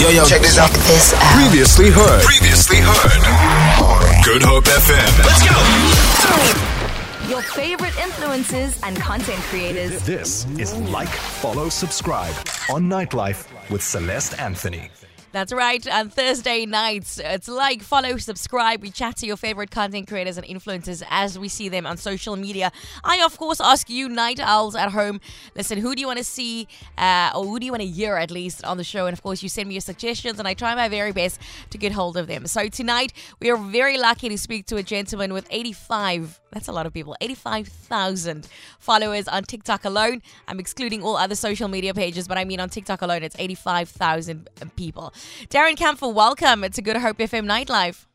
Yo, yo, check this out. This out. Previously heard. Previously heard. Good Hope FM. Let's go. Your favorite influencers and content creators. This is Like, Follow, Subscribe on Nightlife with Celeste Anthony. That's right. On Thursday nights, it's like, follow, subscribe. We chat to your favorite content creators and influencers as we see them on social media. I, of course, ask you, night owls at home, listen, who do you want to see, uh, or who do you want to hear at least on the show? And of course, you send me your suggestions, and I try my very best to get hold of them. So tonight, we are very lucky to speak to a gentleman with 85 that's a lot of people. 85,000 followers on TikTok alone. I'm excluding all other social media pages, but I mean on TikTok alone, it's 85,000 people. Darren Campher, welcome It's a Good Hope FM Nightlife.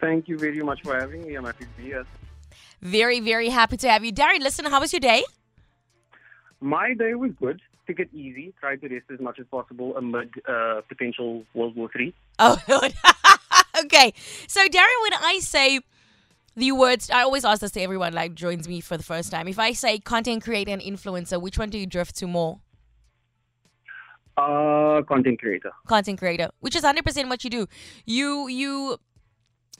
Thank you very much for having me. I'm happy to be here. Very, very happy to have you. Darren, listen, how was your day? My day was good. Took it easy. Tried to rest as much as possible amid uh, potential World War Three. Oh, okay. So, Darren, when I say the words, I always ask this to everyone like joins me for the first time. If I say content creator and influencer, which one do you drift to more? Uh, content creator. Content creator, which is 100% what you do. You, you,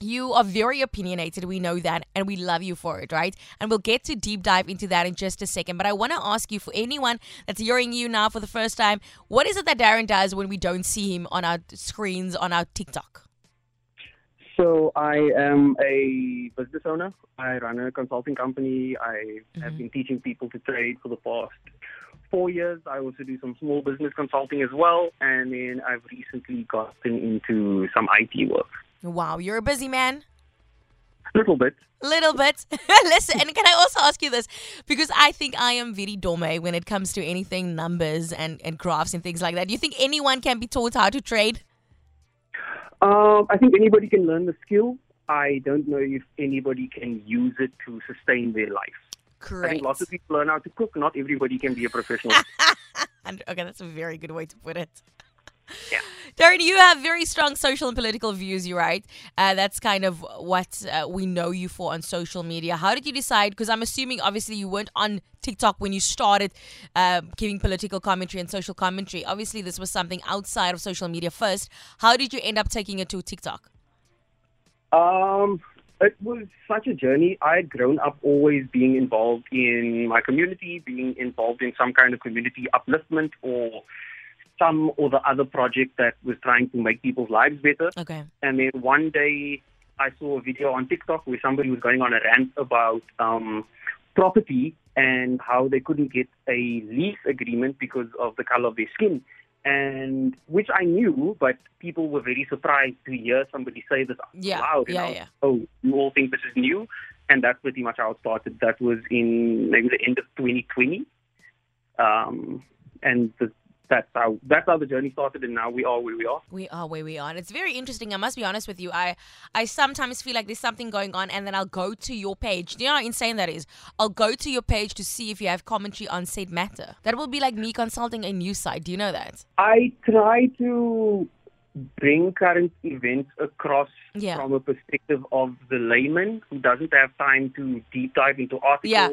you are very opinionated. We know that, and we love you for it, right? And we'll get to deep dive into that in just a second. But I want to ask you, for anyone that's hearing you now for the first time, what is it that Darren does when we don't see him on our screens on our TikTok? So I am a business owner. I run a consulting company. I have been teaching people to trade for the past four years. I also do some small business consulting as well, and then I've recently gotten into some IT work. Wow, you're a busy man. Little bit. Little bit. Listen, and can I also ask you this? Because I think I am very dome when it comes to anything numbers and, and graphs and things like that. Do you think anyone can be taught how to trade? Um, I think anybody can learn the skill. I don't know if anybody can use it to sustain their life. I think lots of people learn how to cook. Not everybody can be a professional. Okay, that's a very good way to put it. Yeah. Darren, you have very strong social and political views, you right? Uh, that's kind of what uh, we know you for on social media. How did you decide? Because I'm assuming, obviously, you weren't on TikTok when you started uh, giving political commentary and social commentary. Obviously, this was something outside of social media first. How did you end up taking it to TikTok? Um, it was such a journey. I had grown up always being involved in my community, being involved in some kind of community upliftment or some or the other project that was trying to make people's lives better. Okay. And then one day I saw a video on TikTok where somebody was going on a rant about um, property and how they couldn't get a lease agreement because of the color of their skin. And which I knew, but people were very surprised to hear somebody say this out Yeah, loud. yeah, was, yeah. Oh, you all think this is new? And that's pretty much how it started. That was in maybe the end of 2020. Um, and the, that's how that's how the journey started, and now we are where we are. We are where we are. And it's very interesting. I must be honest with you. I I sometimes feel like there's something going on and then I'll go to your page. Do you know how insane that is? I'll go to your page to see if you have commentary on said matter. That will be like me consulting a news site. Do you know that? I try to bring current events across Yeah. from a perspective of the layman who doesn't have time to deep dive into articles Yeah.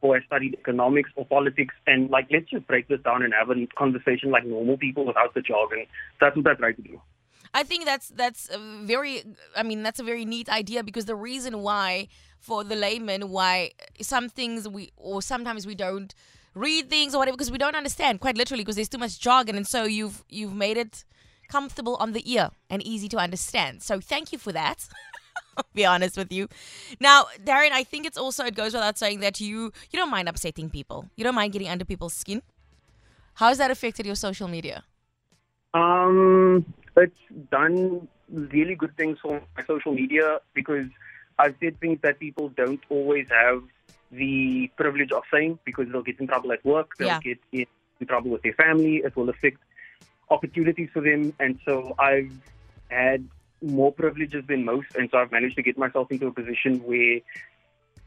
Or I studied economics or politics and like let's just break this down and have a conversation like normal people without the jargon. That's what I try to do. I think that's that's a very I mean that's a very neat idea because the reason why for the layman why some things we or sometimes we don't read things or whatever because we don't understand quite literally because there's too much jargon and so you've you've made it comfortable on the ear and easy to understand. So thank you for that. Be honest with you. Now, Darren, I think it's also it goes without saying that you you don't mind upsetting people. You don't mind getting under people's skin. How has that affected your social media? Um, it's done really good things for my social media because I've said things that people don't always have the privilege of saying because they'll get in trouble at work, they'll Yeah. get in, in trouble with their family, it will affect opportunities for them. And so I've had more privileges than most, and so I've managed to get myself into a position where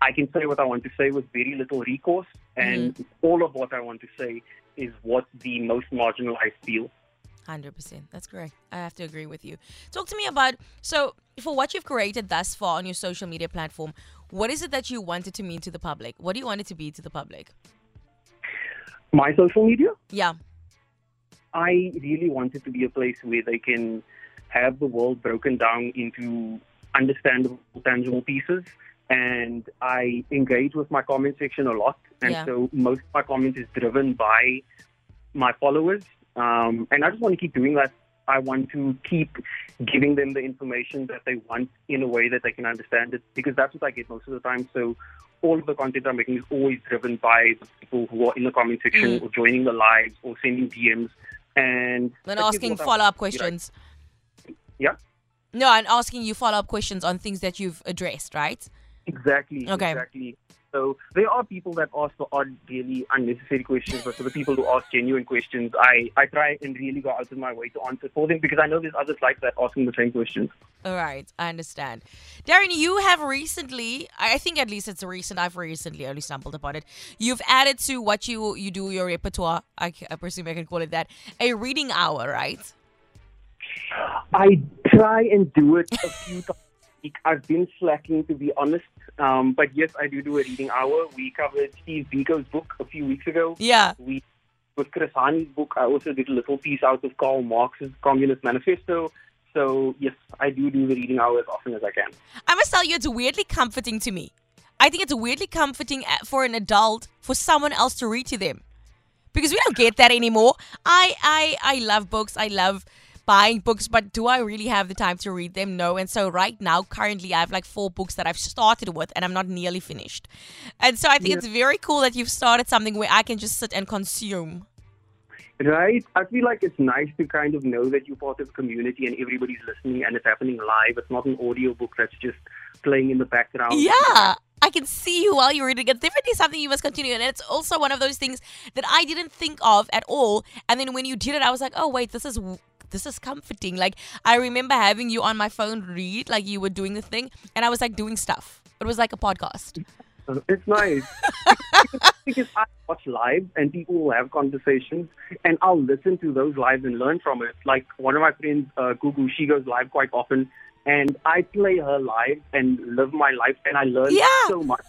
I can say what I want to say with very little recourse, and mm-hmm. all of what I want to say is what the most marginalized feel. Hundred percent. That's correct. I have to agree with you. Talk to me about so for what you've created thus far on your social media platform. What is it that you wanted to mean to the public? What do you want it to be to the public? My social media? Yeah. I really want it to be a place where they can have the world broken down into understandable, tangible pieces. And I engage with my comment section a lot. And Yeah. so most of my comment is driven by my followers. Um, and I just want to keep doing that. I want to keep giving them the information that they want in a way that they can understand it because that's what I get most of the time. So all of the content I'm making is always driven by the people who are in the comment section Mm. or joining the lives or sending DMs and And asking follow up questions. Yeah, No, and asking you follow up questions on things that you've addressed, right? exactly. Okay. Exactly. So there are people that ask the odd, really unnecessary questions, but for the people who ask genuine questions, I, I try and really go out of my way to answer for them because I know there's others like that asking the same questions. All right, I understand. Darren, you have recently, I think at least it's recent, I've recently only stumbled upon it. You've added to what you you do, your repertoire, I, I presume I can call it that, a reading hour, right? I try and do it a few times. a week. I've been slacking, to be honest. Um, but yes, I do do a reading hour. We covered Steve Biko's book a few weeks ago. Yeah. We with Chris Hani's book, I also did a little piece out of Karl Marx's Communist Manifesto. So yes, I do do the reading hour as often as I can. I must tell you, it's weirdly comforting to me. I think it's weirdly comforting for an adult for someone else to read to them, because we don't get that anymore. I I I love books. I love buying books, but do I really have the time to read them? No. And so right now, currently, I have like four books that I've started with, and I'm not nearly finished. And so I think it's very cool that you've started something where I can just sit and consume. Right? I feel like it's nice to kind of know that you're part of the community and everybody's listening and it's happening live. It's not an audio book that's just playing in the background. Yeah. I can see you while you're reading. It's definitely something you must continue. And it's also one of those things that I didn't think of at all. And then when you did it, I was like, oh, wait, this is. This is comforting. Like I remember having you on my phone read, like you were doing the thing, and I was like doing stuff. It was like a podcast. It's nice. because I watch live and people will have conversations and I'll listen to those lives and learn from it. Like one of my friends, uh, Gugu, she goes live quite often and I play her live and live my life and I learn Yeah. so much.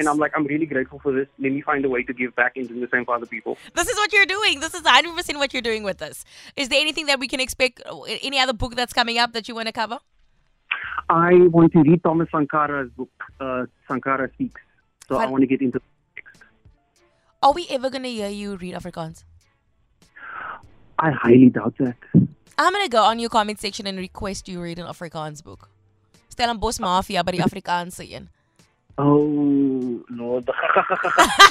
And I'm like, I'm really grateful for this. Let me find a way to give back and do the same for other people. This is what you're doing. This is 100% what you're doing with this. Is there anything that we can expect? Any other book that's coming up that you want to cover? I want to read Thomas Sankara's book, uh, Sankara Speaks. So I want to get into Are we ever going to hear you read Afrikaans? I highly doubt that. I'm gonna go on your comment section and request you read an Afrikaans book. Stellenbosch Mafia by die Afrikaanse een. Oh Lord.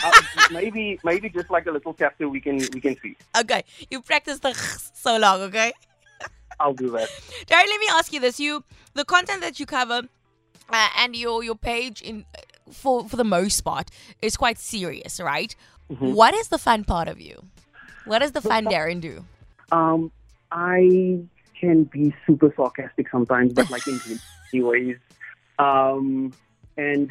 Uh, maybe maybe just like a little chapter we can we can see. Okay, you practiced the so long, okay? I'll do that. Darren, let me ask you this: you, the content that you cover, uh, and your your page in, for for the most part, is quite serious, right? What is the fun part of you? What does the fun Darren do? Um, I can be super sarcastic sometimes, but like in ways. Um, and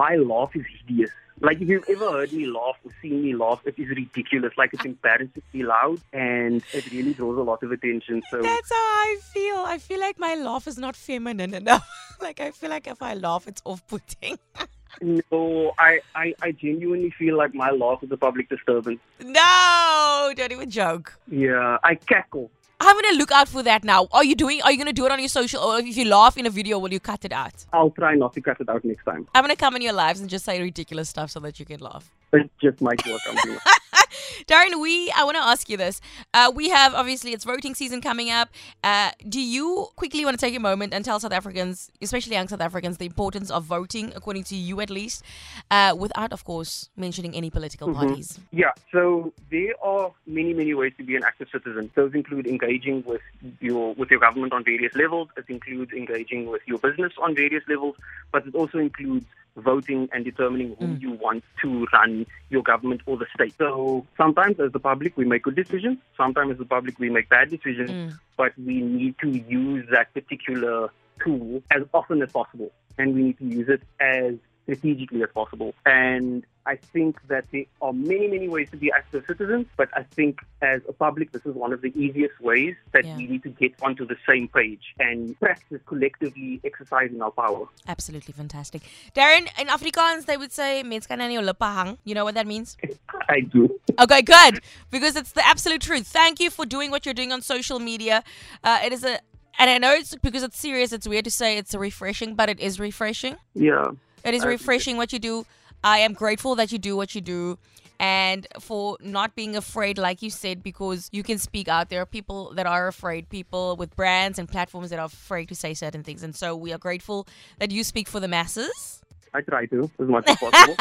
my laugh is hideous. Like if you've ever heard me laugh or seen me laugh, it is ridiculous. Like it's embarrassingly loud, and it really draws a lot of attention. So That's how I feel. I feel like my laugh is not feminine enough. like I feel like if I laugh, it's off-putting. no, I, I I genuinely feel like my laugh is a public disturbance. no, don't even joke. Yeah, I cackle. I'm gonna look out for that now. Are you doing? Are you gonna do it on your social? Or if you laugh in a video, will you cut it out? I'll try not to cut it out next time. I'm gonna come in your lives and just say ridiculous stuff so that you can laugh. It just might work. Darren, we I want to ask you this. Uh, we have obviously it's voting season coming up. Uh, do you quickly want to take a moment and tell South Africans, especially young South Africans, the importance of voting, according to you at least, uh, without of course mentioning any political parties? Yeah, so there are many, many ways to be an active citizen. Those include engaging with your with your government on various levels. It includes engaging with your business on various levels, but it also includes voting and determining who mm. you want to run your government or the state. So sometimes as the public we make good decisions, sometimes as the public we make bad decisions, mm. but we need to use that particular tool as often as possible. And we need to use it as strategically as possible. And I think that there are many, many ways to be active citizens, but I think as a public, this is one of the easiest ways that Yeah. we need to get onto the same page and practice collectively exercising our power. Absolutely fantastic. Darren, in Afrikaans, they would say, "Mens kan aan jou. You know what that means? I do. Okay, good. Because it's the absolute truth. Thank you for doing what you're doing on social media. Uh, it is a, and I know it's because it's serious. It's weird to say it's refreshing, but it is refreshing. Yeah. It is refreshing what you do. I am grateful that you do what you do. And for not being afraid, like you said, because you can speak out. There are people that are afraid, people with brands and platforms that are afraid to say certain things. And so we are grateful that you speak for the masses. I try to as much as possible.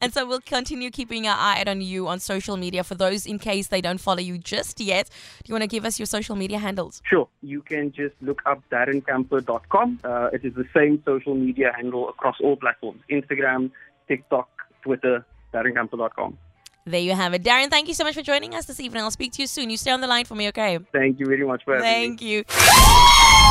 And so we'll continue keeping our eye out on you on social media. For those in case they don't follow you just yet, do you want to give us your social media handles? Sure. You can just look up darrencampher.com. Uh, it is the same social media handle across all platforms Instagram, TikTok, Twitter, darrencampher.com. There you have it. Darren, thank you so much for joining us this evening. I'll speak to you soon. You stay on the line for me, okay? Thank you very much for having me. Thank you.